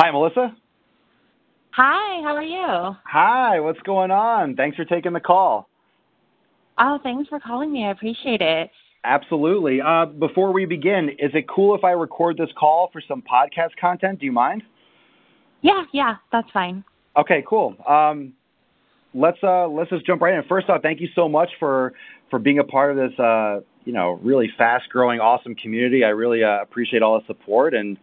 Hi, Melissa. Hi, how are you? Hi, what's going on? Thanks for taking the call. Oh, thanks for calling me. I appreciate it. Absolutely. Uh, before we begin, is it cool if I record this call for some podcast content? Do you mind? Yeah, yeah, that's fine. Okay, cool. Um, let's uh, let's just jump right in. First off, thank you so much for for being a part of this, uh, you know, really fast growing, awesome community. I really uh, appreciate all the support, and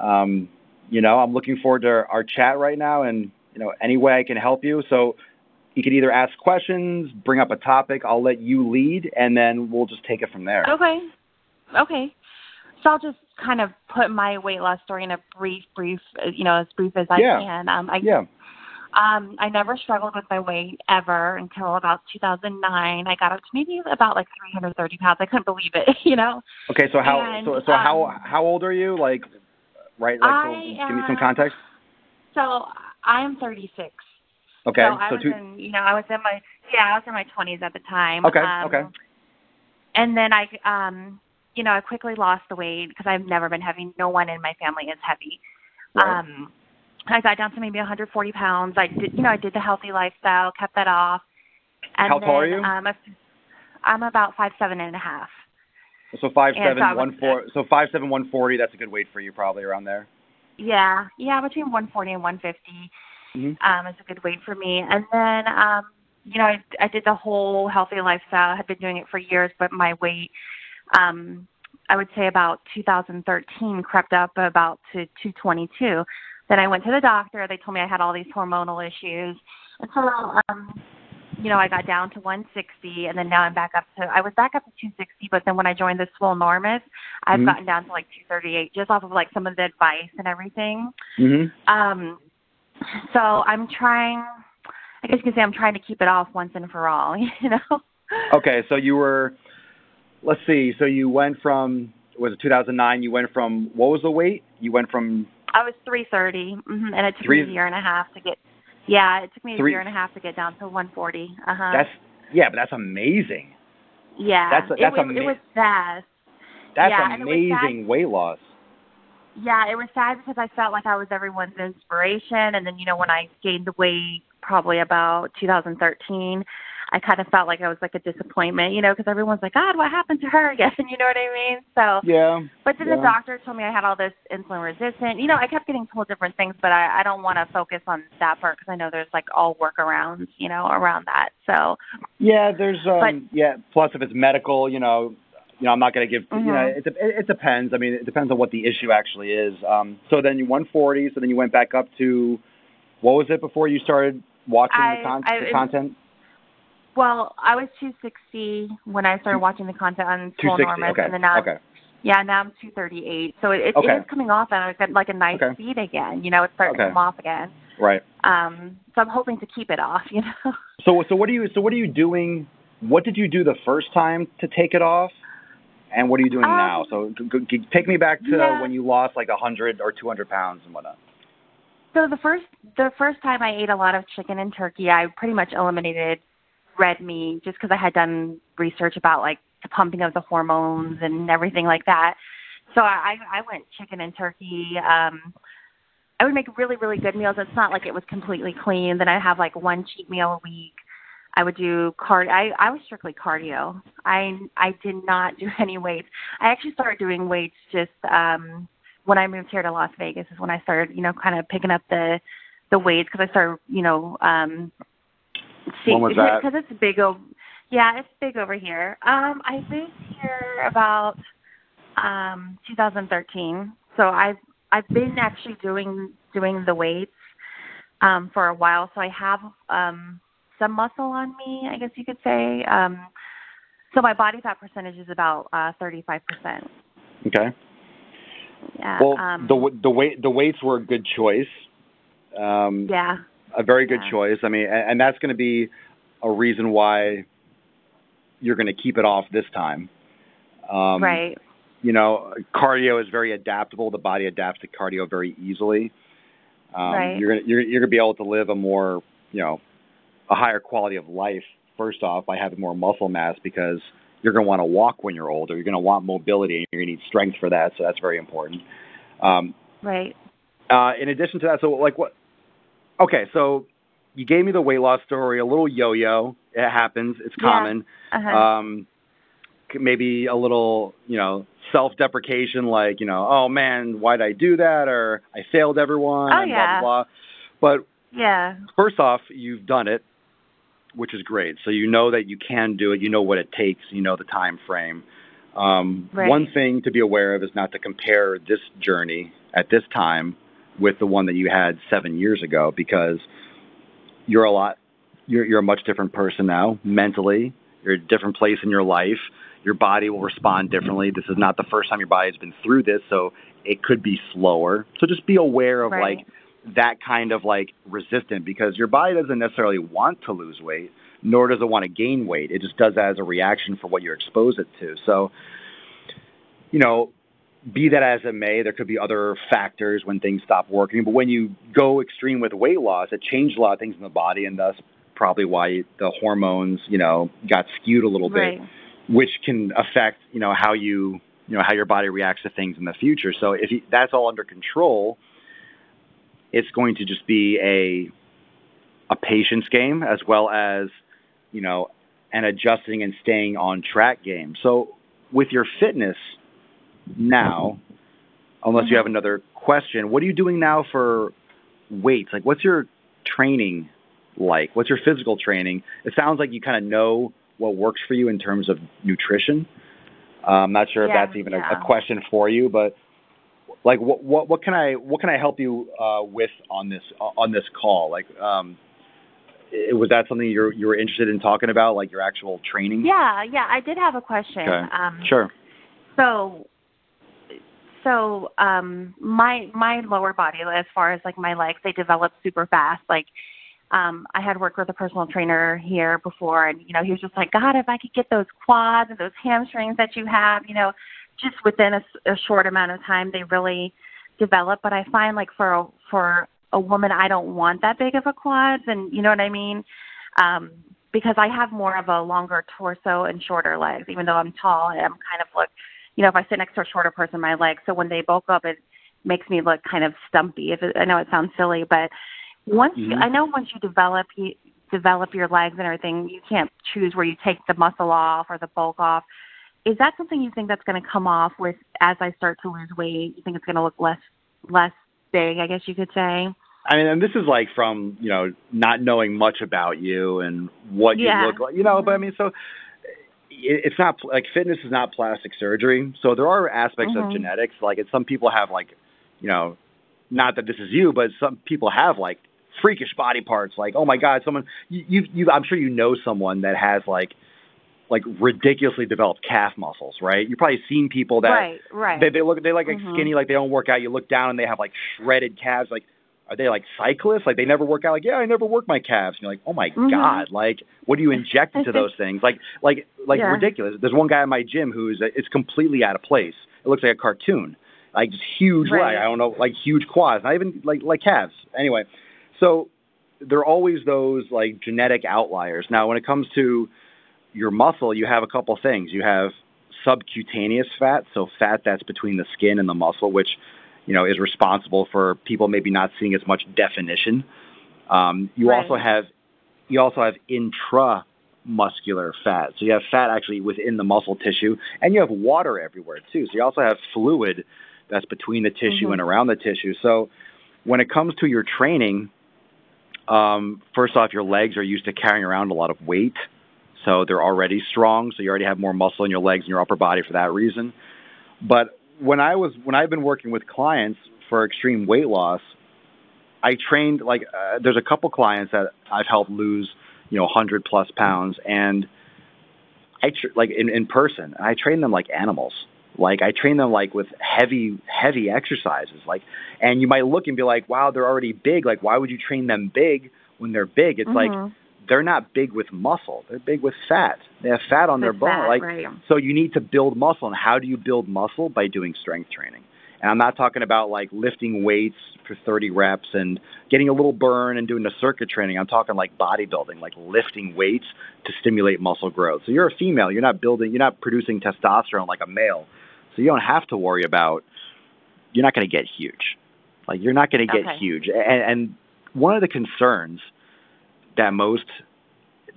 um, you know, I'm looking forward to our, chat right now, and you know, any way I can help you. So you can either ask questions, bring up a topic. I'll let you lead, and then we'll just take it from there. Okay. Okay. So I'll just kind of put my weight loss story in a brief, brief, you know, as brief as I Yeah. can. Um, I, Yeah. Um, I never struggled with my weight ever until about 2009. I got up to maybe about like 330 pounds. I couldn't believe it, you know. Okay. So how And, so so how um, how old are you? Like, right? Like, so give me some context. So I am 36. Okay. So I was two, in, you know, I was in my yeah, I was in my 20s at the time. Okay, Um, okay. And then I, um, you know, I quickly lost the weight because I've never been heavy. No one in my family is heavy. Right. Um, I got down to maybe 140 pounds. I did, you know, I did the healthy lifestyle, kept that off. And How tall are you? Um, I'm about five seven and a half. So five seven so I was- one four. So five seven one forty. That's a good weight for you, probably around there. Yeah, yeah, between 140 and 150 hmm um, is a good weight for me. And then, um, you know, I, I did the whole healthy lifestyle. I had been doing it for years, but my weight, um, I would say about 2013 crept up about to 222. Then I went to the doctor. They told me I had all these hormonal issues. And so, um, you know, I got down to 160, and then now I'm back up to. I was back up to 260, but then when I joined the Swolenormous, I've Mhm. gotten down to like 238, just off of like some of the advice and everything. hmm Um, so I'm trying. I guess you could say I'm trying to keep it off once and for all. You know. Okay. So you were. Let's see. So you went from was it 2009? You went from what was the weight? You went from I was 330, hmm and it took Three- me a year and a half to get. Yeah, it took me a year and a half to get down to 140. Uh huh. that's yeah, but that's amazing. yeah. that's- it that's was ama- it was fast. That's Yeah, it amazing weight loss. Yeah, it was sad because I felt like I was everyone's inspiration, and then you know when I gained the weight, probably about 2013, I kind of felt like I was like a disappointment, you know, because everyone's like, God, what happened to her again? You know what I mean? So. Yeah. But then Yeah. the doctor told me I had all this insulin resistant. You know, I kept getting told different things, but I, I don't want to focus on that part because I know there's like all workarounds, you know, around that. So, Yeah, there's um But- yeah, plus if it's medical, you know, you know, I'm not going to give you know, Mhm. it, it it depends. I mean, it depends on what the issue actually is. Um so then you 140, so then you went back up to what was it before you started watching I- the, con- I- the content? Well, I was 260 when I started watching the content on 260. Enormous, Okay. and then now, okay. yeah, now I'm 238. So it, it, Okay. it is coming off, and I've got like a nice Okay. speed again. You know, it's starting to come off again. Right. Um, so I'm hoping to keep it off. You know. So so what are you so what are you doing? What did you do the first time to take it off? And what are you doing Um, now? So g- g- take me back to yeah. when you lost like 100 or 200 pounds and whatnot. So the first the first time I ate a lot of chicken and turkey, I pretty much eliminated red me just because I had done research about like the pumping of the hormones and everything like that. So I I went chicken and turkey. Um, I would make really really good meals. It's not like it was completely clean. Then I have like one cheat meal a week. I would do card. I I was strictly cardio. I I did not do any weights. I actually started doing weights just um when I moved here to Las Vegas is when I started, you know, kind of picking up the the weights because I started, you know, um see When was that? because it's big over yeah, it's big over here. Um I moved here about um 2013. So I've I've been actually doing doing the weights um for a while. So I have um some muscle on me, I guess you could say. Um so my body fat percentage is about uh 35%. Okay. Yeah. Well, um, the the weight the weights were a good choice. Um, yeah. A very good choice. I mean, and, and that's going to be a reason why you're going to keep it off this time. Um, right. You know, cardio is very adaptable. The body adapts to cardio very easily. Um, Right. You're gonna you're, you're going to be able to live a more you know a higher quality of life. First off, by having more muscle mass because you're going to want to walk when you're older. You're going to want mobility, and you're going to need strength for that. So that's very important. Um, Right. Uh, in addition to that, so like what? Okay, so you gave me the weight loss story, a little yo-yo. It happens. It's common. Yeah. Uh-huh. Um, maybe a little, you know, self-deprecation, like, you know, oh man, why'd I do that? Or I failed everyone. Oh, and yeah. Blah blah blah. But yeah. first off, you've done it, which is great. So you know that you can do it. You know what it takes. You know the time frame. Um, Right. One thing to be aware of is not to compare this journey at this time with the one that you had seven years ago, because you're a lot. You're you're a much different person now mentally. You're a different place in your life. Your body will respond differently. This is not the first time your body has been through this, so it could be slower. So just be aware of Right. like that kind of like resistant because your body doesn't necessarily want to lose weight, nor does it want to gain weight. It just does that as a reaction for what you expose it to. So, you know, be that as it may, there could be other factors when things stop working. But when you go extreme with weight loss, it changed a lot of things in the body, and thus probably why the hormones, you know, got skewed a little bit Right. which can affect you know how you you know how your body reacts to things in the future. So if you, that's all under control, it's going to just be a a patience game as well as you know an adjusting and staying on track game. So with your fitness now, unless you have another question, what are you doing now for weights? Like what's your training like? What's your physical training? It sounds like you kind of know what works for you in terms of nutrition. Uh, I'm not sure if that's even a, yeah. a question for you, but like what what what can I what can I help you uh, with on this on this call? Like, um, was that something you're you were interested in talking about, like your actual training? Yeah, yeah. I did have a question. Okay. Um, Sure. So, so um, my my lower body, as far as like my legs, they develop super fast. Like, um, I had worked with a personal trainer here before, and you know, he was just like, God, if I could get those quads and those hamstrings that you have, you know, just within a, a short amount of time, they really develop. But I find like for a, for a woman, I don't want that big of a quads, and you know what I mean. Um, because I have more of a longer torso and shorter legs, even though I'm tall, I'm kind of look you know, if I sit next to a shorter person, my legs. So when they bulk up, it makes me look kind of stumpy. If it, I know it sounds silly, but once you, Mhm. I know once you develop you develop your legs and everything, you can't choose where you take the muscle off or the bulk off. Is that something you think that's going to come off with as I start to lose weight? You think it's going to look less less big? I guess you could say. I mean, and this is like from you know not knowing much about you and what Yeah. you look like, you know. But I mean, so it's not like fitness is not plastic surgery. So there are aspects of Mhm. genetics. Like, some people have like, you know, not that this is you, but some people have like freakish body parts. Like, oh my God, someone you you, you I'm sure you know someone that has like like ridiculously developed calf muscles, right? You've probably seen people that right, right. they they look they like like Mhm. skinny, like they don't work out. You look down and they have like shredded calves. Like, are they like cyclists? Like they never work out. Like, yeah, I never work my calves. And you're like, oh my Mhm. god, like what do you inject into those things? Like like like Yeah. ridiculous. There's one guy at my gym who's it's completely out of place. It looks like a cartoon. Like just huge Right. leg. I don't know, like huge quads. Not even like like calves. Anyway, so there are always those like genetic outliers. Now, when it comes to your muscle, you have a couple things. You have subcutaneous fat, so fat that's between the skin and the muscle, which you know is responsible for people maybe not seeing as much definition. Um, you Right. also have you also have intramuscular fat, so you have fat actually within the muscle tissue, and you have water everywhere too. So you also have fluid that's between the tissue Mhm. and around the tissue. So when it comes to your training, um, first off, your legs are used to carrying around a lot of weight, so they're already strong. So you already have more muscle in your legs and your upper body for that reason. But when I was when I've been working with clients for extreme weight loss, I trained like uh, there's a couple clients that I've helped lose, you know, 100 plus pounds, and I tr- like in in person, I train them like animals. Like I train them like with heavy heavy exercises. Like, and you might look and be like, wow, they're already big. Like, why would you train them big when they're big? It's like Mhm. They're not big with muscle. They're big with fat. They have fat on their With bone. fat, like right. so you need to build muscle. And how do you build muscle? By doing strength training. And I'm not talking about like lifting weights for 30 reps and getting a little burn and doing the circuit training. I'm talking like bodybuilding, like lifting weights to stimulate muscle growth. So you're a female, you're not building, you're not producing testosterone like a male. So you don't have to worry about you're not going to get huge. Like you're not going to get Okay. huge. And, and one of the concerns that most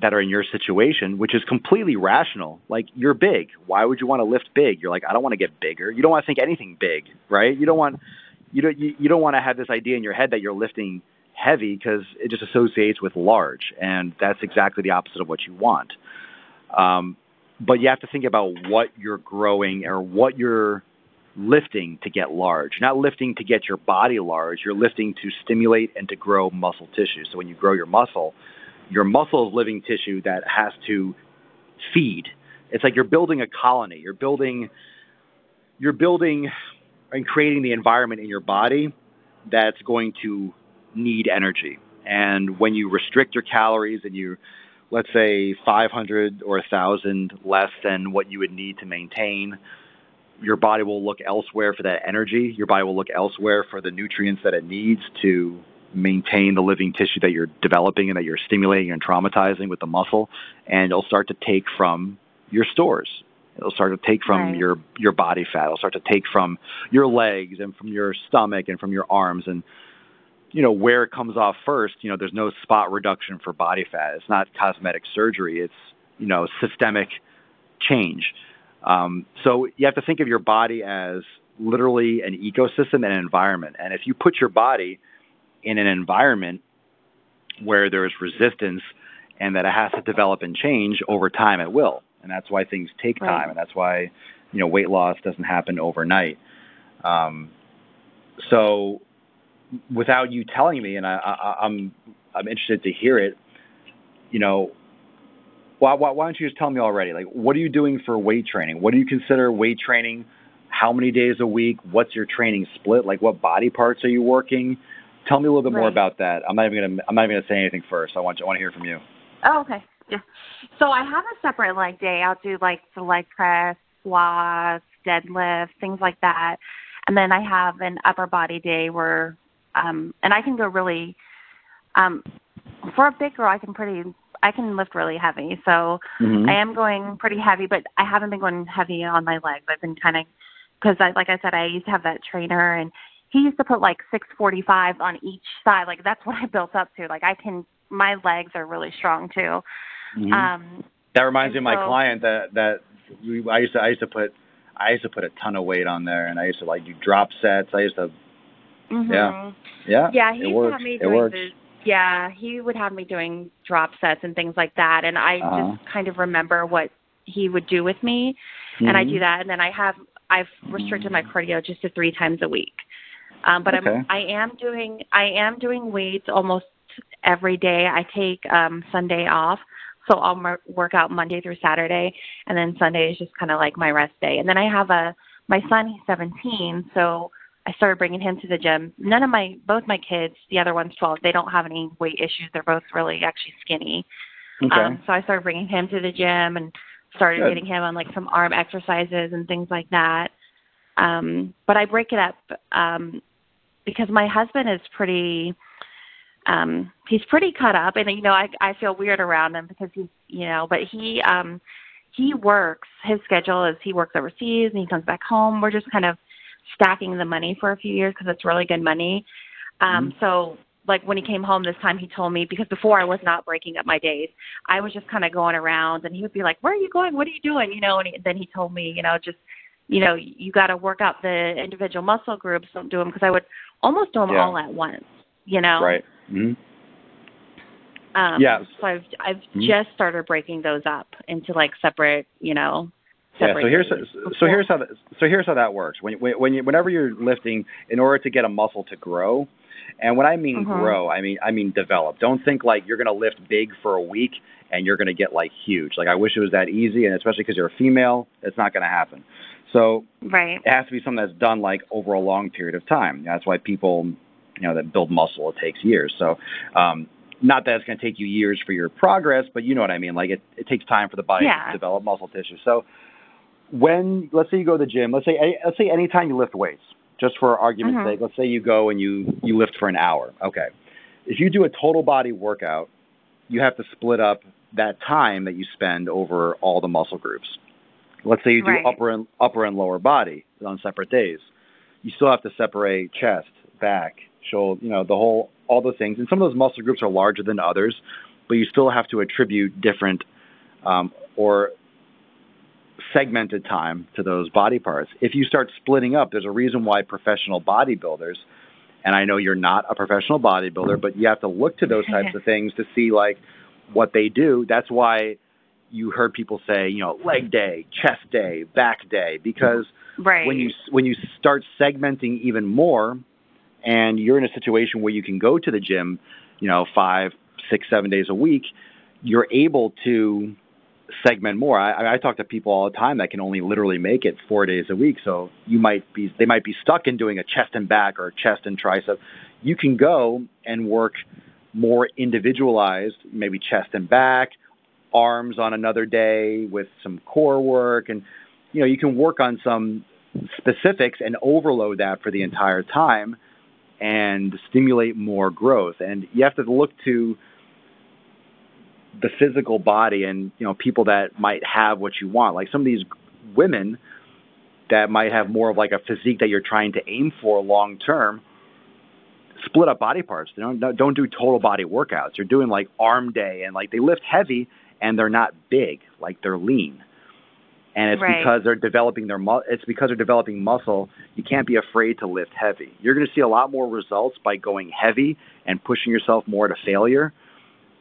that are in your situation, which is completely rational, like you're big. Why would you want to lift big? You're like, I don't want to get bigger. You don't want to think anything big, right? You don't want you don't you, you don't want to have this idea in your head that you're lifting heavy because it just associates with large, and that's exactly the opposite of what you want. Um, but you have to think about what you're growing or what you're lifting to get large. You're Not lifting to get your body large. You're lifting to stimulate and to grow muscle tissue. So when you grow your muscle, your muscle is living tissue that has to feed. It's like you're building a colony. You're building you're building and creating the environment in your body that's going to need energy. And when you restrict your calories and you let's say 500 or 1000 less than what you would need to maintain your body will look elsewhere for that energy. Your body will look elsewhere for the nutrients that it needs to maintain the living tissue that you're developing and that you're stimulating and traumatizing with the muscle. And it'll start to take from your stores. It'll start to take from Right. your your body fat. It'll start to take from your legs and from your stomach and from your arms. And you know where it comes off first you know there's no spot reduction for body fat. It's not cosmetic surgery. It's you know systemic change um, so you have to think of your body as literally an ecosystem and an environment and if you put your body in an environment where there's resistance and that it has to develop and change over time it will and that's why things take Right. time and that's why you know weight loss doesn't happen overnight um, so without you telling me, and I, I, I'm I'm interested to hear it. You know, why, why why don't you just tell me already? Like, what are you doing for weight training? What do you consider weight training? How many days a week? What's your training split? Like, what body parts are you working? Tell me a little bit more about that. I'm not even gonna I'm not even gonna say anything first. I want I want to hear from you. Oh, okay. Yeah. So I have a separate leg day. I'll do like the leg press, squats, deadlift, things like that. And then I have an upper body day where um and I can go really um for a big girl I can pretty I can lift really heavy. So Mm-hmm. I am going pretty heavy, but I haven't been going heavy on my legs. I've been kind of because I like I said I used to have that trainer and he used to put like 645 on each side. Like that's what I built up to. Like I can my legs are really strong too. Mhm. Um that reminds me of my so- client that that we, I used to I used to put I used to put a ton of weight on there, and I used to like do drop sets. I used to mhm. Yeah. yeah Yeah, he it used works. to have me it doing the yeah, he would have me doing drop sets and things like that and I Uh-huh. just kind of remember what he would do with me and I do that and then I have I've restricted my cardio just to 3 times a week. Um but Okay. I'm I am doing I am doing weights almost every day. I take um Sunday off. So I'll work out Monday through Saturday and then Sunday is just kind of like my rest day. And then I have a my son he's 17, so I started bringing him to the gym. None of my, both my kids, the other one's 12, they don't have any weight issues. They're both really actually skinny. Okay. Um, so I started bringing him to the gym and started Good. getting him on like some arm exercises and things like that. Um, but I break it up um, because my husband is pretty, um, he's pretty cut up, and you know I I feel weird around him because he's you know, but he um, he works. His schedule is he works overseas and he comes back home. We're just kind of stacking the money for a few years because it's really good money. Um, So like when he came home this time, he told me because before I was not breaking up my days. I was just kind of going around, and he would be like, "Where are you going? What are you doing?" You know, and he, then he told me, you know, just you know, you got to work out the individual muscle groups. Don't do them because I would almost do them Yeah. all at once. You know, Right. hmm Um, Yeah. So I've I've Mhm. just started breaking those up into like separate, you know. Yeah. So here's so here's how that, so here's how that works. When when, you, whenever you're lifting, in order to get a muscle to grow, and when I mean Mhm. grow, I mean I mean develop. Don't think like you're gonna lift big for a week and you're gonna get like huge. Like I wish it was that easy, and especially because you're a female, it's not gonna happen. So right. it has to be something that's done like over a long period of time. That's why people, you know, that build muscle, it takes years. So, um, not that it's going to take you years for your progress, but you know what I mean. Like it, it takes time for the body Yeah. to develop muscle tissue. So, when let's say you go to the gym, let's say let's say anytime you lift weights, just for argument's Mhm. sake, let's say you go and you you lift for an hour. Okay, if you do a total body workout, you have to split up that time that you spend over all the muscle groups. Let's say you do Right. upper and upper and lower body on separate days. You still have to separate chest, back, shoulder, you know, the whole, all those things. And some of those muscle groups are larger than others, but you still have to attribute different um, or segmented time to those body parts. If you start splitting up, there's a reason why professional bodybuilders, and I know you're not a professional bodybuilder, but you have to look to those types of things to see like what they do. That's why you heard people say, you know, leg day, chest day, back day, because right. when you when you start segmenting even more, and you're in a situation where you can go to the gym, you know, five, six, seven days a week, you're able to segment more. I, I talk to people all the time that can only literally make it four days a week. So you might be they might be stuck in doing a chest and back or chest and tricep. You can go and work more individualized, maybe chest and back, arms on another day with some core work and you know you can work on some specifics and overload that for the entire time and stimulate more growth and you have to look to the physical body and you know people that might have what you want like some of these women that might have more of like a physique that you're trying to aim for long term split up body parts they don't don't do total body workouts they're doing like arm day and like they lift heavy and they're not big, like they're lean. And it's right. because they're developing their mu- it's because they're developing muscle. You can't be afraid to lift heavy. You're going to see a lot more results by going heavy and pushing yourself more to failure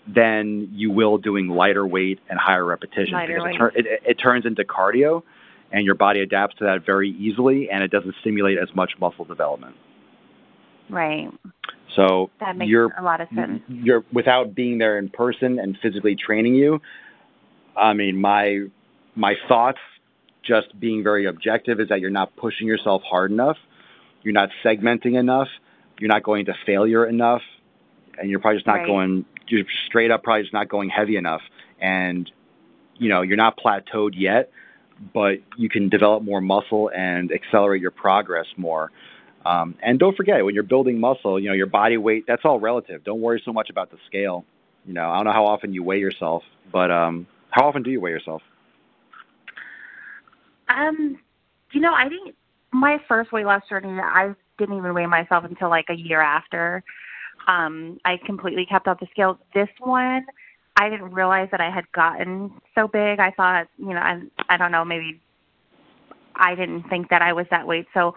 than you will doing lighter weight and higher repetition lighter because weight. it, it, it turns into cardio and your body adapts to that very easily and it doesn't stimulate as much muscle development. Right. So that makes you're a lot of sense. you're without being there in person and physically training you. I mean, my my thoughts, just being very objective, is that you're not pushing yourself hard enough. You're not segmenting enough. You're not going to failure enough, and you're probably just not right. going. You're straight up probably just not going heavy enough, and you know you're not plateaued yet, but you can develop more muscle and accelerate your progress more. Um, and don't forget, when you're building muscle, you know, your body weight, that's all relative. Don't worry so much about the scale. You know, I don't know how often you weigh yourself, but um, how often do you weigh yourself? Um, you know, I think my first weight loss journey, I didn't even weigh myself until like a year after. Um, I completely kept off the scale. This one, I didn't realize that I had gotten so big. I thought, you know, I, I don't know, maybe I didn't think that I was that weight. So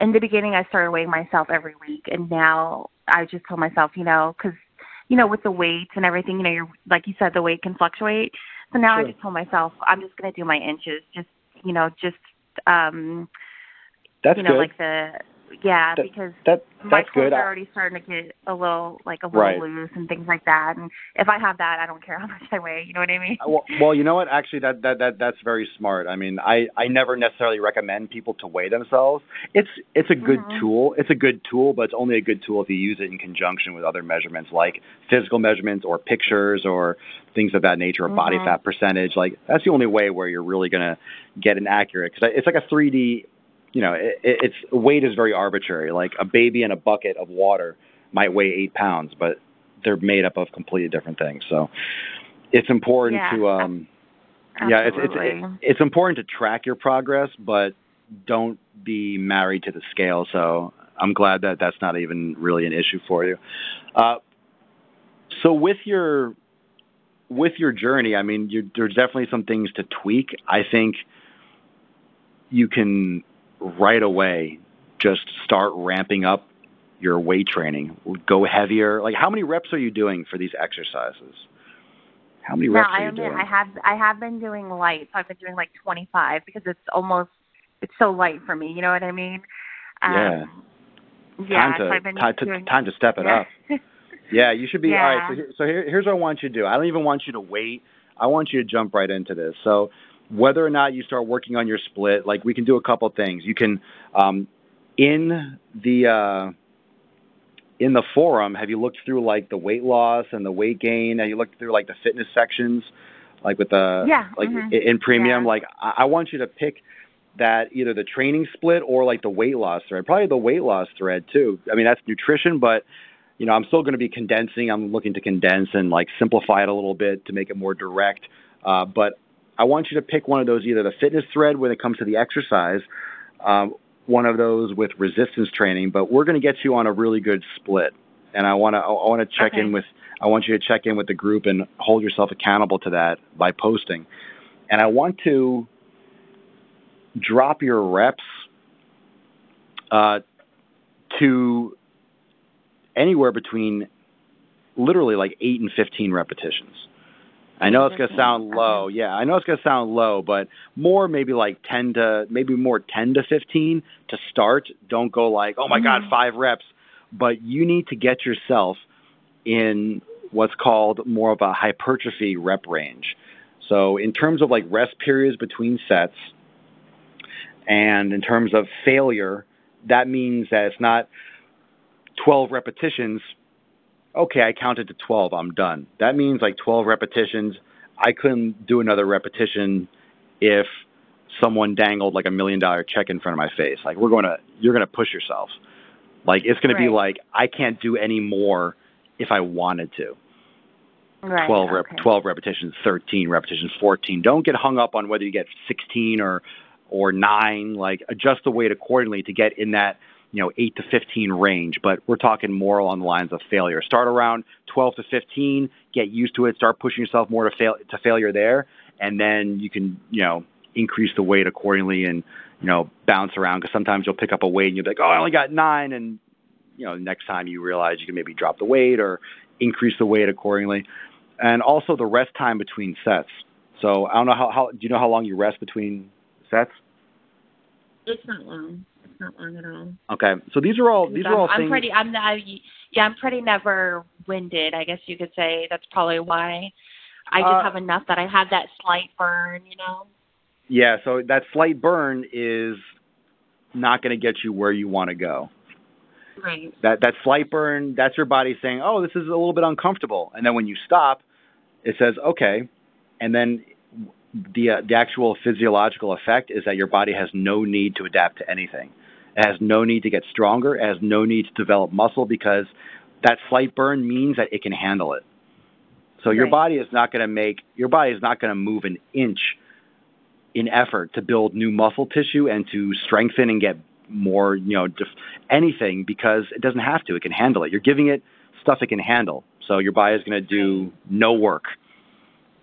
in the beginning, I started weighing myself every week, and now I just told myself, you know, because you know, with the weights and everything, you know, you're like you said, the weight can fluctuate. So now Sure. I just told myself, I'm just going to do my inches, just you know, just um, That's you know, good. like the yeah, That- because that my that's clothes good. are already starting to get a little like a little Right. loose and things like that. And if I have that, I don't care how much I weigh. You know what I mean? Well, well, you know what? Actually, that, that that that's very smart. I mean, I I never necessarily recommend people to weigh themselves. It's it's a good Mhm. tool. It's a good tool, but it's only a good tool if you use it in conjunction with other measurements like physical measurements or pictures or things of that nature, or body Mhm. fat percentage. Like that's the only way where you're really gonna get an accurate because it's like a 3D. You know, it, it- it's weight is very arbitrary. Like a baby in a bucket of water might weigh eight pounds, but they're made up of completely different things. So it's important Yeah, to um yeah, it's it's it's important to track your progress, but don't be married to the scale. So I'm glad that that's not even really an issue for you. Uh, so with your with your journey, I mean, you, there's definitely some things to tweak. I think you can right away just start ramping up your weight training. Go heavier. Like, how many reps are you doing for these exercises? How many reps I are you admit doing? I have I have been doing light. So I've been doing like 25 because it's almost it's so light for me. You know what I mean? Yeah. Um, yeah. time to so I've been time to, time to step it yeah. up. Yeah, you should be. All right. So, here, so here, here's what I want you to do. I don't even want you to wait. I want you to jump right into this. So whether or not you start working on your split, like we can do a couple things. You can um, in the uh, in the forum. Have you looked through like the weight loss and the weight gain? Have you looked through like the fitness sections, like with the Yeah, like mhm. in premium? Yeah. Like I, I want you to pick that either the training split or like the weight loss thread. Probably the weight loss thread too. I mean that's nutrition, but you know, I'm still going to be condensing. I'm looking to condense and like simplify it a little bit to make it more direct. Uh, but I want you to pick one of those, either the fitness thread when it comes to the exercise, um, one of those with resistance training, but we're going to get you on a really good split. And I want to I want to check okay. in with I want you to check in with the group and hold yourself accountable to that by posting. And I want to drop your reps uh, to anywhere between literally like 8 and 15 repetitions. I know it's going to sound low. Yeah, I know it's going to sound low, but more maybe like 10 to maybe more 10 to 15 to start. Don't go like, "Oh my god, mm-hmm. 5 reps." But you need to get yourself in what's called more of a hypertrophy rep range. So, in terms of like rest periods between sets and in terms of failure, that means that it's not 12 repetitions okay, I counted to 12, I'm done. That means like 12 repetitions. I couldn't do another repetition if someone dangled like a million dollar check in front of my face. Like we're going to, you're going to push yourself. Like it's going right. to be like I can't do any more if I wanted to. Right. 12 rep, okay. 12 repetitions, 13 repetitions, 14. Don't get hung up on whether you get 16 or or 9. Like adjust the weight accordingly to get in that you know, 8 to 15 range, but we're talking more along the lines of failure. Start around 12 to 15, get used to it, start pushing yourself more to fail to failure there, and then you can, you know, increase the weight accordingly and, you know, bounce around because sometimes you'll pick up a weight and you'll be like, "Oh, I only got 9." And, you know, next time you realize you can maybe drop the weight or increase the weight accordingly. And also the rest time between sets. So, I don't know how how do you know how long you rest between sets? It's not long not long at all. Okay, so these are all these I'm, are all I'm things. pretty. I'm not. Yeah, I'm pretty never winded. I guess you could say that's probably why. I just uh, have enough that I have that slight burn. You know. Yeah, so that slight burn is not going to get you where you want to go. Right. That that slight burn, that's your body saying, "Oh, this is a little bit uncomfortable," and then when you stop, it says, "Okay," and then the uh, the actual physiological effect is that your body has no need to adapt to anything. It has no need to get stronger. It has no need to develop muscle because that slight burn means that it can handle it. So right. your body is not going to make your body is not going to move an inch in effort to build new muscle tissue and to strengthen and get more, you know, def- anything because it doesn't have to. It can handle it. You're giving it stuff it can handle. So your body is going to do no work.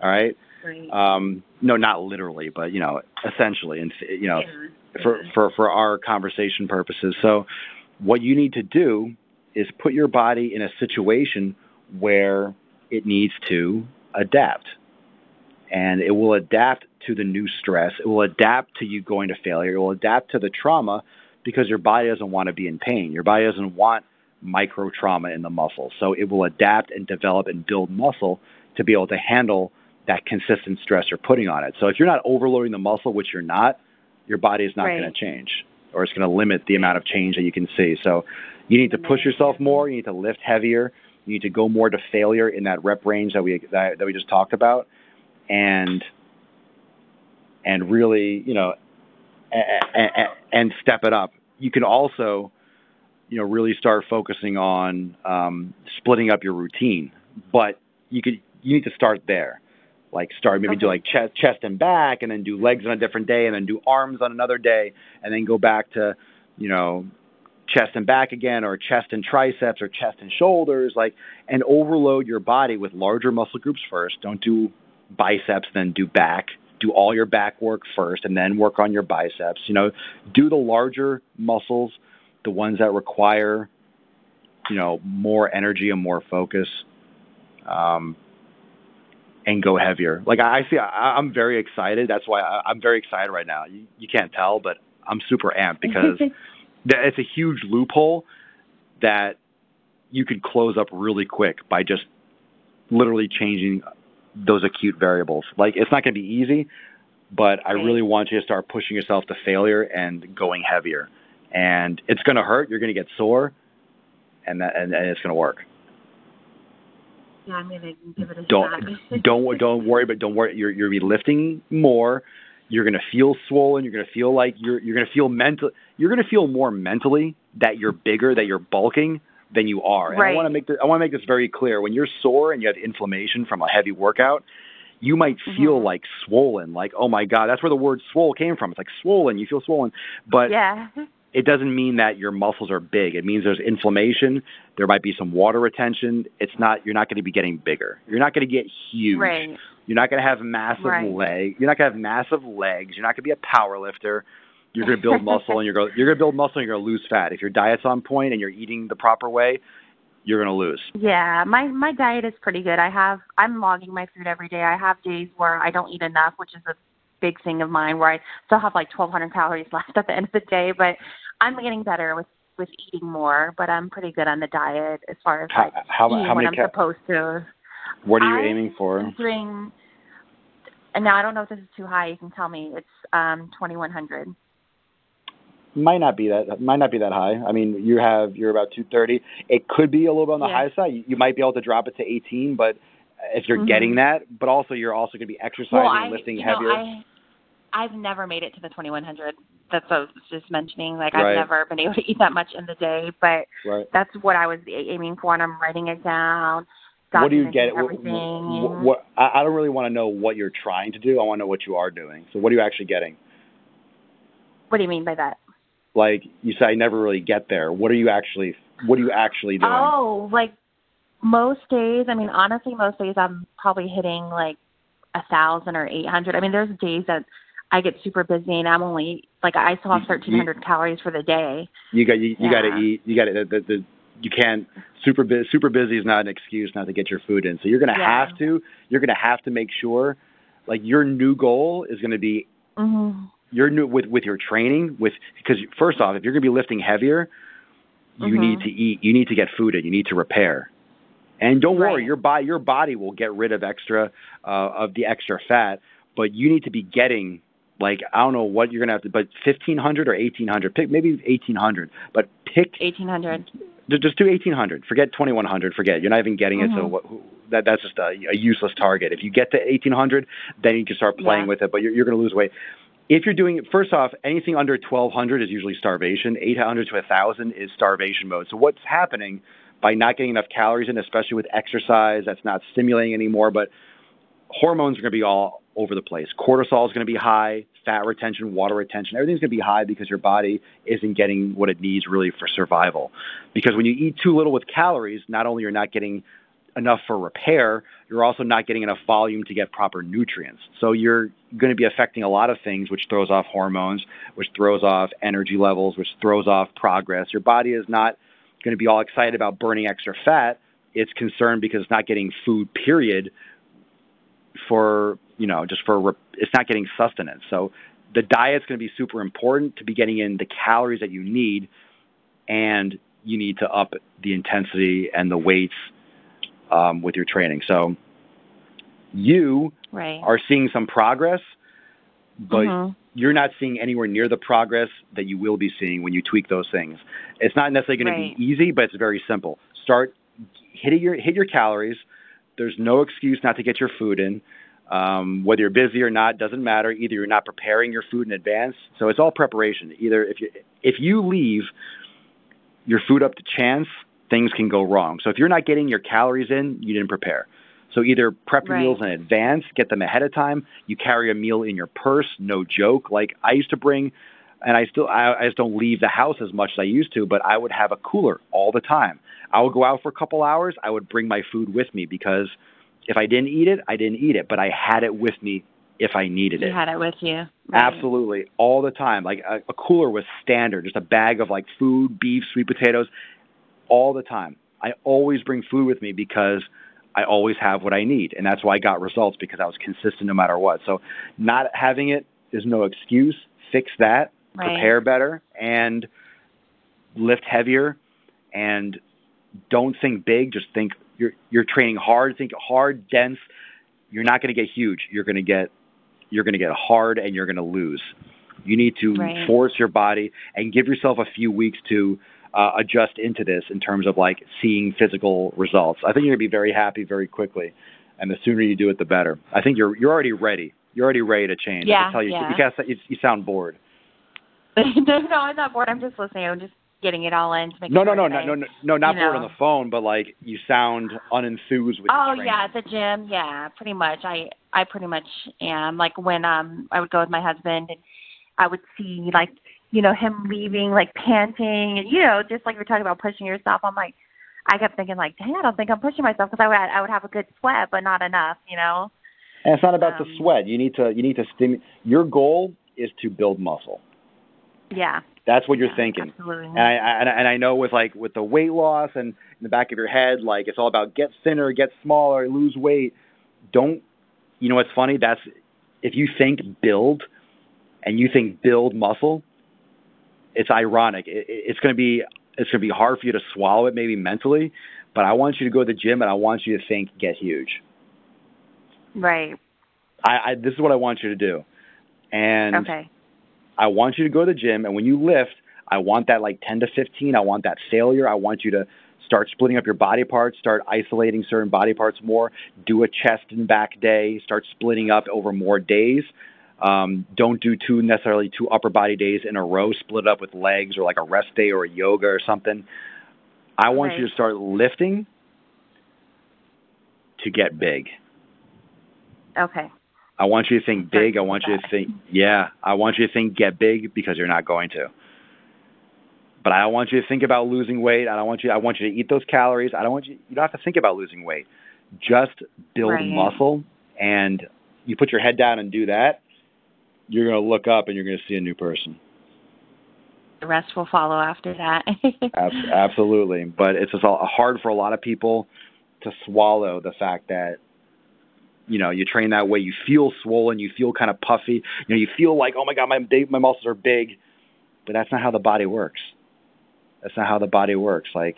All right. Right. Um, no, not literally, but you know, essentially, and you know, yeah for, for, for our conversation purposes. So, what you need to do is put your body in a situation where it needs to adapt. And it will adapt to the new stress. It will adapt to you going to failure. It will adapt to the trauma because your body doesn't want to be in pain. Your body doesn't want micro trauma in the muscle. So it will adapt and develop and build muscle to be able to handle that consistent stress you're putting on it. So if you're not overloading the muscle, which you're not, your body is not right. going to change or it's going to limit the amount of change that you can see. So you need to push yourself more. You need to lift heavier. You need to go more to failure in that rep range that we that, that we just talked about, and and really, you know, and, and step it up. You can also, you know, really start focusing on um, splitting up your routine, but you could you need to start there like start maybe okay. do like chest chest and back and then do legs on a different day and then do arms on another day and then go back to you know chest and back again or chest and triceps or chest and shoulders like and overload your body with larger muscle groups first. Don't do biceps then do back. Do all your back work first and then work on your biceps. You know do the larger muscles the ones that require you know more energy and more focus um, and go heavier. Like I, see, I, am very excited. That's why I, am very excited right now. You, you can't tell, but I'm super amped because it's a huge loophole that you could close up really quick by just literally changing those acute variables. Like it's not going to be easy, but I really want you to start pushing yourself to failure and going heavier. And it's going to hurt. You're going to get sore, and that and, and it's going to work. Yeah, I'm gonna give it a don't, shot. don't don't worry, but don't worry. You're you're be lifting more. You're gonna feel swollen. You're gonna feel like you're you're gonna feel mental. You're gonna feel more mentally that you're bigger, that you're bulking than you are. And right. I want to make this, I want to make this very clear. When you're sore and you have inflammation from a heavy workout, you might feel mm-hmm. like swollen, like oh my god, that's where the word swole came from. It's like swollen. You feel swollen, but yeah. it doesn't mean that your muscles are big. It means there's inflammation. There might be some water retention. It's not. You're not going to be getting bigger. You're not going to get huge. Right. You're not going to have massive Right. leg. You're not going to have massive legs. You're not going to be a power lifter. You're going to build muscle, and you're going. You're going to build muscle, and you're going to lose fat. If your diet's on point and you're eating the proper way, you're going to lose. Yeah, my my diet is pretty good. I have I'm logging my food every day. I have days where I don't eat enough, which is a big thing of mine where I still have like 1200 calories left at the end of the day, but I'm getting better with with eating more, but I'm pretty good on the diet as far as How like how, how when? I'm Ca- supposed to. what are you I aiming for? doing and now I don't know if this is too high, you can tell me. It's um 2100. might not be that might not be that high. I mean, you have you're about 230. It could be a little bit on the Yeah. high side. You, you might be able to drop it to 18, but if you're Mhm. getting that, but also you're also going to be exercising, Well, I lifting you know, heavier. I I've never made it to the 2100. That's what I was just mentioning. Like I've never been able to eat that much in the day, but right. that's what I was aiming for, and I'm writing it down. What do you get? What, Everything. what, what I I don't really want to know what you're trying to do. I want to know what you are doing. So what are you actually getting? What do you mean by that? Like you say, I never really get there. What are you actually? What are you actually doing? Oh, like most days. I mean, honestly, most days I'm probably hitting like a thousand or eight hundred. I mean, there's days that I get super busy and I'm only like I still have You- thirteen hundred calories for the day. You got you, you got to eat. You got to the, the, you can't super busy. Super busy is not an excuse not to get your food in. So you're going to Yeah. have to. You're going to have to make sure, like your new goal is going to be Mhm. your new with with your training with because first off, if you're going to be lifting heavier, you Mhm. need to eat. You need to get food in. You need to repair. And don't worry, your body your body will get rid of extra uh, of the extra fat, but you need to be getting like I don't know what you're gonna have to, but fifteen hundred or eighteen hundred. Pick maybe eighteen hundred, but pick Eighteen hundred. just do eighteen hundred. Forget twenty one hundred. Forget you're not even getting it. So Mhm. what, that that's just a, a useless target. If you get to eighteen hundred, then you can start playing Yeah. with it. But you're, you're going to lose weight. If you're doing it, first off, anything under twelve hundred is usually starvation. Eight hundred to a thousand is starvation mode. So what's happening by not getting enough calories in, especially with exercise that's not stimulating anymore, but hormones are going to be all over the place. Cortisol is going to be high, fat retention, water retention, everything's going to be high because your body isn't getting what it needs really for survival. Because when you eat too little with calories, not only you're not getting enough for repair, you're also not getting enough volume to get proper nutrients. So you're going to be affecting a lot of things, which throws off hormones, which throws off energy levels, which throws off progress. Your body is not going to be all excited about burning extra fat. It's concerned because it's not getting food, period, for, you know, just for, it's not getting sustenance. So the diet's going to be super important to be getting in the calories that you need, and you need to up the intensity and the weights um, with your training. So you Right. are seeing some progress, but Mhm. you're not seeing anywhere near the progress that you will be seeing when you tweak those things. It's not necessarily going Right. to be easy, but it's very simple. Start hitting your hit your calories. There's no excuse not to get your food in. Um, whether you're busy or not doesn't matter. Either you're not preparing your food in advance, so it's all preparation. Either if you if you leave your food up to chance, things can go wrong. So if you're not getting your calories in, you didn't prepare. So either prep your Right. meals in advance, get them ahead of time. You carry a meal in your purse, no joke. Like I used to bring, and I still I, I just don't leave the house as much as I used to, but I would have a cooler all the time. I would go out for a couple hours. I would bring my food with me because if I didn't eat it, I didn't eat it, but I had it with me if I needed You it. You had it with you. Right. Absolutely, all the time. Like a, a cooler was standard, just a bag of like food, beef, sweet potatoes, all the time. I always bring food with me because I always have what I need, and that's why I got results because I was consistent no matter what. So, not having it is no excuse. Fix that, Right. prepare better, and lift heavier, and don't think big. Just think you're you're training hard. Think hard, dense. You're not going to get huge. You're going to get you're going to get hard, and you're going to lose. You need to Right. force your body and give yourself a few weeks to uh, adjust into this in terms of like seeing physical results. I think you're going to be very happy very quickly, and the sooner you do it, the better. I think you're you're already ready. You're already ready to change. I Yeah, can tell you. yeah. You, you, you sound bored. no, no, I'm not bored. I'm just listening. I'm just getting it all in to make No, no, sure no, no, no, no, no, not bored on the phone, but like you sound unenthused with Oh yeah, at the gym, yeah, pretty much. I I pretty much am. Like when um I would go with my husband and I would see like you know, him leaving like panting and you know, just like you're talking about pushing yourself. I'm like, I kept thinking like, dang, I don't think I'm pushing myself because I would I would have a good sweat, but not enough, you know. And it's not about Um, the sweat. You need to you need to stimulate. Your goal is to build muscle. Yeah. That's what you're yeah, thinking. Absolutely. And I, I and I- and I know with like with the weight loss and in the back of your head, like it's all about get thinner, get smaller, lose weight. Don't you know what's funny? That's if you think build and you think build muscle, it's ironic. It, it- it's going to be it's going to be hard for you to swallow it maybe mentally, but I want you to go to the gym and I want you to think get huge. right. I, I this is what I want you to do. And Okay. I want you to go to the gym, and when you lift, I want that like 10 to 15. I want that failure. I want you to start splitting up your body parts, start isolating certain body parts more, do a chest and back day, start splitting up over more days. Um, don't do two necessarily two upper body days in a row, split up with legs or like a rest day or a yoga or something. I want you to start lifting to get big. Okay. I want you to think big. I want you to think, yeah, I want you to think get big because you're not going to. But I don't want you to think about losing weight. I don't want you. I want you to eat those calories. I don't want you. You don't have to think about losing weight. Just build Right. muscle, and you put your head down and do that. You're going to look up and you're going to see a new person. The rest will follow after that. Absolutely, but it's just hard for a lot of people to swallow the fact that you know you train that way. You feel swollen, you feel kind of puffy. You know, you feel like oh my god, my my muscles are big, but that's not how the body works. That's not how the body works. Like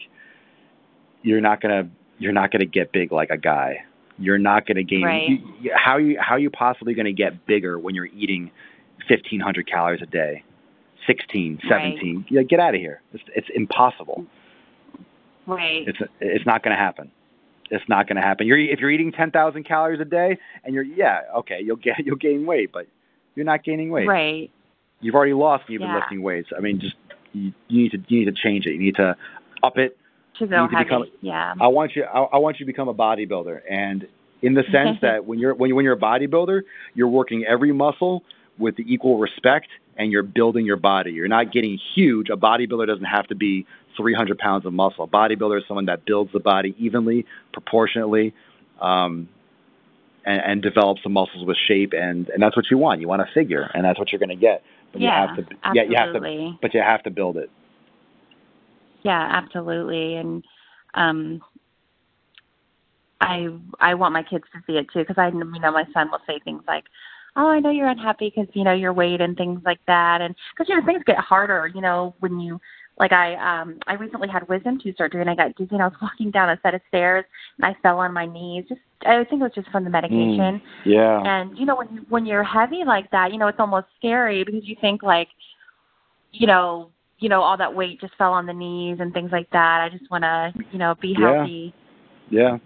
you're not gonna you're not gonna get big like a guy. You're not gonna gain. Right. You, how you how you possibly gonna get bigger when you're eating 1,500 calories a day? 16, Right. Yeah, get out of here. It's, it's impossible. right. It's it's not going to happen. It's not going to happen. You're if you're eating 10,000 calories a day and you're yeah, okay, you'll get you'll gain weight, but you're not gaining weight. Right. You've already lost and you've been Yeah. lifting weights. I mean, just you, you need to you need to change it. You need to up it. To go heavy. become- yeah. I want you I, I want you to become a bodybuilder and in the sense that when you're when you when you're a bodybuilder, you're working every muscle with the equal respect and you're building your body. You're not getting huge. A bodybuilder doesn't have to be 300 pounds of muscle. A bodybuilder is someone that builds the body evenly, proportionately, um, and, and develops the muscles with shape. And, and that's what you want. You want a figure, and that's what you're going to get. But yeah. you have to, yeah, you have to, absolutely. but you have to build it. Yeah, absolutely. And um I I want my kids to see it too because I you know my son will say things like, "Oh, I know you're unhappy because you know your weight and things like that." And because you know things get harder, you know, when you like I um I recently had wisdom tooth surgery and I got dizzy and I was walking down a set of stairs and I fell on my knees. Just I think it was just from the medication. Yeah. And you know when you when you're heavy like that, you know it's almost scary because you think like, you know, you know all that weight just fell on the knees and things like that. I just want to you know be healthy. yeah. yeah.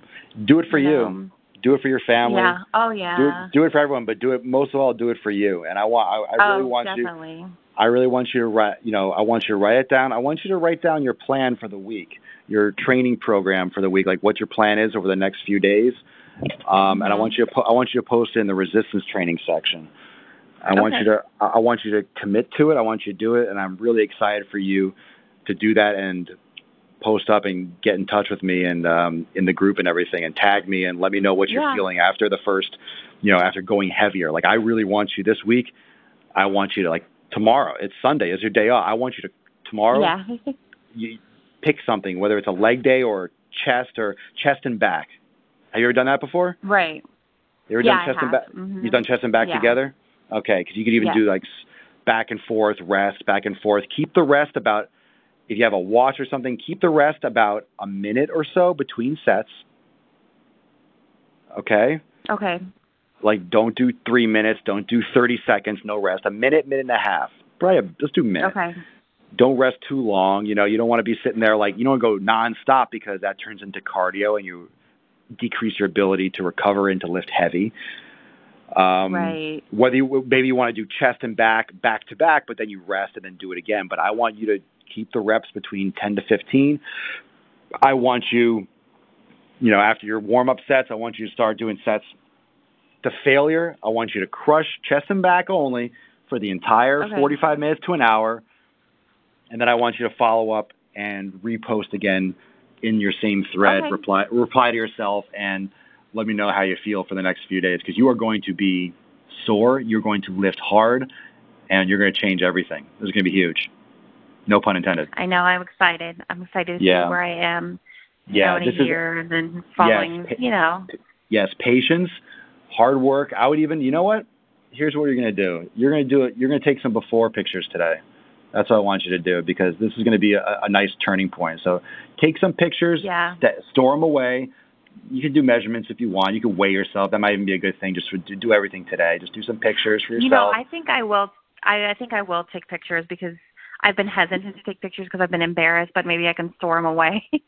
Do it for you. know. Do it for your family. Yeah. Oh Do yeah. it, do it for everyone, but do it most of all. Do it for you. And I want, I, I really oh, want you. I really want you to write, you know, I want you to write it down. I want you to write down your plan for the week, your training program for the week, like what your plan is over the next few days. Um, and I want you to, po- I want you to post it in the resistance training section. I want Okay. you to, I want you to commit to it. I want you to do it, and I'm really excited for you to do that and post up and get in touch with me and um, in the group and everything, and tag me and let me know what you're feeling after the first, you know, after going heavier. Like I really want you this week. I want you to like tomorrow. It's Sunday. It's your day off. I want you to tomorrow. Yeah. You pick something, whether it's a leg day or chest or chest and back. Have you ever done that before? right. You ever Yeah, done chest and back? Mhm. You've done chest and back Yeah. together? Okay, because you could even Yeah. do like back and forth, rest, back and forth. Keep the rest about, if you have a watch or something, keep the rest about a minute or so between sets. Okay? Okay. Like don't do three minutes, don't do 30 seconds, no rest. A minute, minute and a half. Probably a, let's do a minute. Okay. Don't rest too long. You know, you don't want to be sitting there like, you don't want to go nonstop because that turns into cardio and you decrease your ability to recover and to lift heavy. Um, right. whether you maybe you want to do chest and back back to back, but then you rest and then do it again. But I want you to keep the reps between 10 to 15. I want you, you know, after your warm up sets, I want you to start doing sets to failure. I want you to crush chest and back only for the entire Okay. 45 minutes to an hour. and then I want you to follow up and repost again in your same thread. Okay. Reply reply to yourself and let me know how you feel for the next few days because you are going to be sore. You're going to lift hard, and you're going to change everything. This is going to be huge. No pun intended. I know. I'm excited. I'm excited to Yeah. see where I am. Yeah, this a is- year, and then following. pa- you know. yes, patience, hard work. I would even, you know what? Here's what you're going to do. You're going to do it. You're going to take some before pictures today. That's what I want you to do because this is going to be a, a nice turning point. So take some pictures, Yeah. st- store them away. You can do measurements if you want. You can weigh yourself. That might even be a good thing. Just to do- do everything today. Just do some pictures for yourself. You know, I think I will. I, I think I will take pictures because I've been hesitant to take pictures because I've been embarrassed. But maybe I can store them away.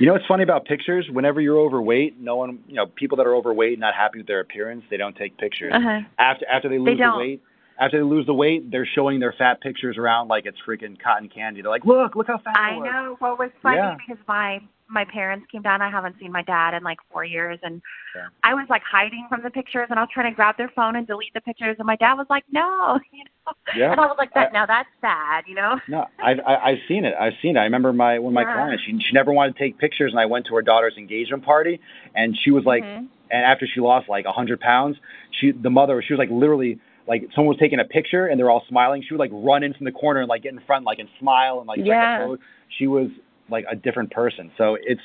You know what's funny about pictures? Whenever you're overweight, no one, you know, people that are overweight, not happy with their appearance, they don't take pictures. uh-huh. After after they lose the weight, after they lose the weight, they're showing their fat pictures around like it's freaking cotton candy. They're like, look, look how fat I was. know. Well, it was funny Yeah. because my my parents came down. I haven't seen my dad in like four years, and Yeah. I was like hiding from the pictures, and I was trying to grab their phone and delete the pictures, and my dad was like, "No," you know. Yeah. And I was like, "That I- now that's sad," you know. No, I've I, I've seen it. I've seen it. I remember my one of my Yeah. clients. She she never wanted to take pictures, and I went to her daughter's engagement party, and she was like, Mhm. and after she lost like a hundred pounds, she the mother she was like literally like someone was taking a picture and they're all smiling. She would like run in from the corner and like get in front like and smile and like Yeah. She was like a different person. So it's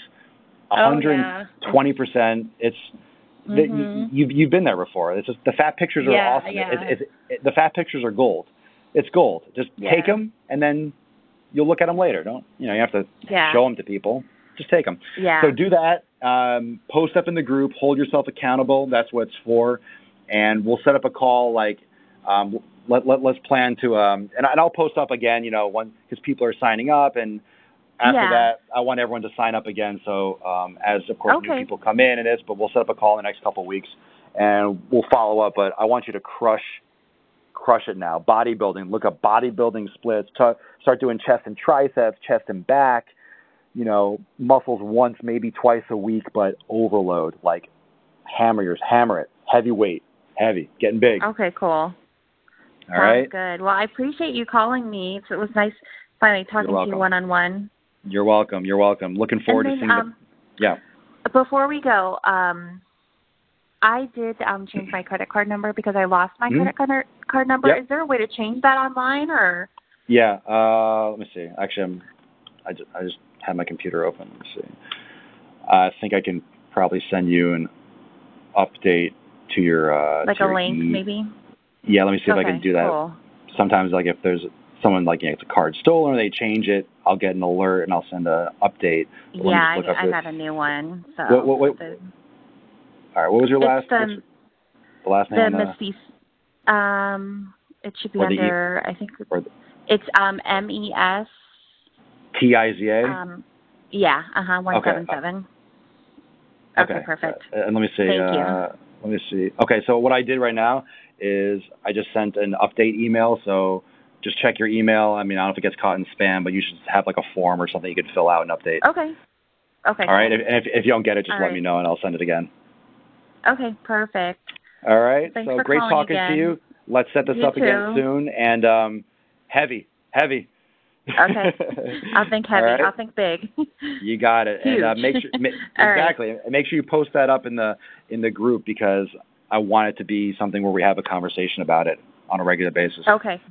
a Oh, hundred yeah. percent. It's the, Mhm. you, you've you've been there before. It's just the fat pictures are Yeah, awesome. yeah. It's, it's, it, the fat pictures are gold. It's gold. Just Yeah. take them and then you'll look at them later. Don't you know? You have to Yeah. show them to people. Just take them. Yeah. So do that. Um, post up in the group. Hold yourself accountable. That's what it's for. And we'll set up a call. Like, um, let, let let's plan to. Um, and, and I'll post up again. You know, when because people are signing up, and after Yeah. that, I want everyone to sign up again. So um, as of course new people come in and this, but we'll set up a call in the next couple of weeks, and we'll follow up. But I want you to crush. Crush it now. Bodybuilding. Look up bodybuilding splits. T- start doing chest and triceps, chest and back you know, muscles once, maybe twice a week, but overload. Like hammer yours, hammer it. Heavy weight, heavy, getting big. Okay. Cool. All Sounds right. good. Well, I appreciate you calling me. It was nice finally talking to you one on one. You're welcome. You're welcome. Looking forward and to seeing um, the. Yeah. Before we go, um, I did um, change my credit card number because I lost my Mhm. credit card card number. Yep. Is there a way to change that online or? Yeah. Uh, let me see. Actually, I'm. I just, I just had my computer open. Let me see. I think I can probably send you an update to your. Uh, like to a your link, e- maybe. Yeah. Let me see if I can do that. Cool. sometimes like if there's someone like you know, it's a card stolen or they change it, I'll get an alert and I'll send a update. Yeah, I, I this. got a new one. So What- what- what- the, All right, what was your last it's the the last name the the Um, it should be E- under. I think the it's um M E S. T I Z A? Um, yeah. Uh huh. One Okay. seven seven. Okay. Perfect. Uh, and let me see. Thank you. uh, let me see. Okay, so what I did right now is I just sent an update email. So just check your email. I mean, I don't know if it gets caught in spam, but you should have like a form or something you could fill out and update. Okay. Okay. All right. If, and if, if you don't get it, just All let right. me know and I'll send it again. Okay. Perfect. All right. Thanks so for great talking again. to you. Let's set this You up again soon. And um, heavy, heavy. Okay. I'll think heavy. Right. I'll think big. You got it. And uh, Huge. make sure ma- right. exactly. And make sure you post that up in the in the group because I want it to be something where we have a conversation about it on a regular basis. Okay.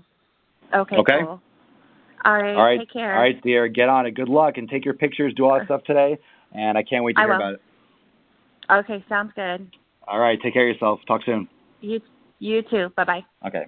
Okay. Okay. Cool. All right. All right. Take care. All right, dear. Get on it. Good luck and take your pictures. Do all that stuff today. And I can't wait to I hear will. about it. Okay. Sounds good. All right. Take care of yourself. Talk soon. You. You too. Bye bye. Okay. Bye.